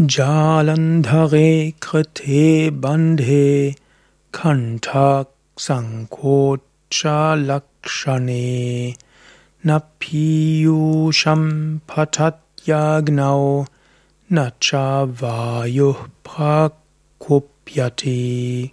जालन्धरे कृते बन्धे कण्ठसङ्कोच्चलक्षणे न पीयूषं पठत्यग्नौ न च वायुः प्रकुप्यति।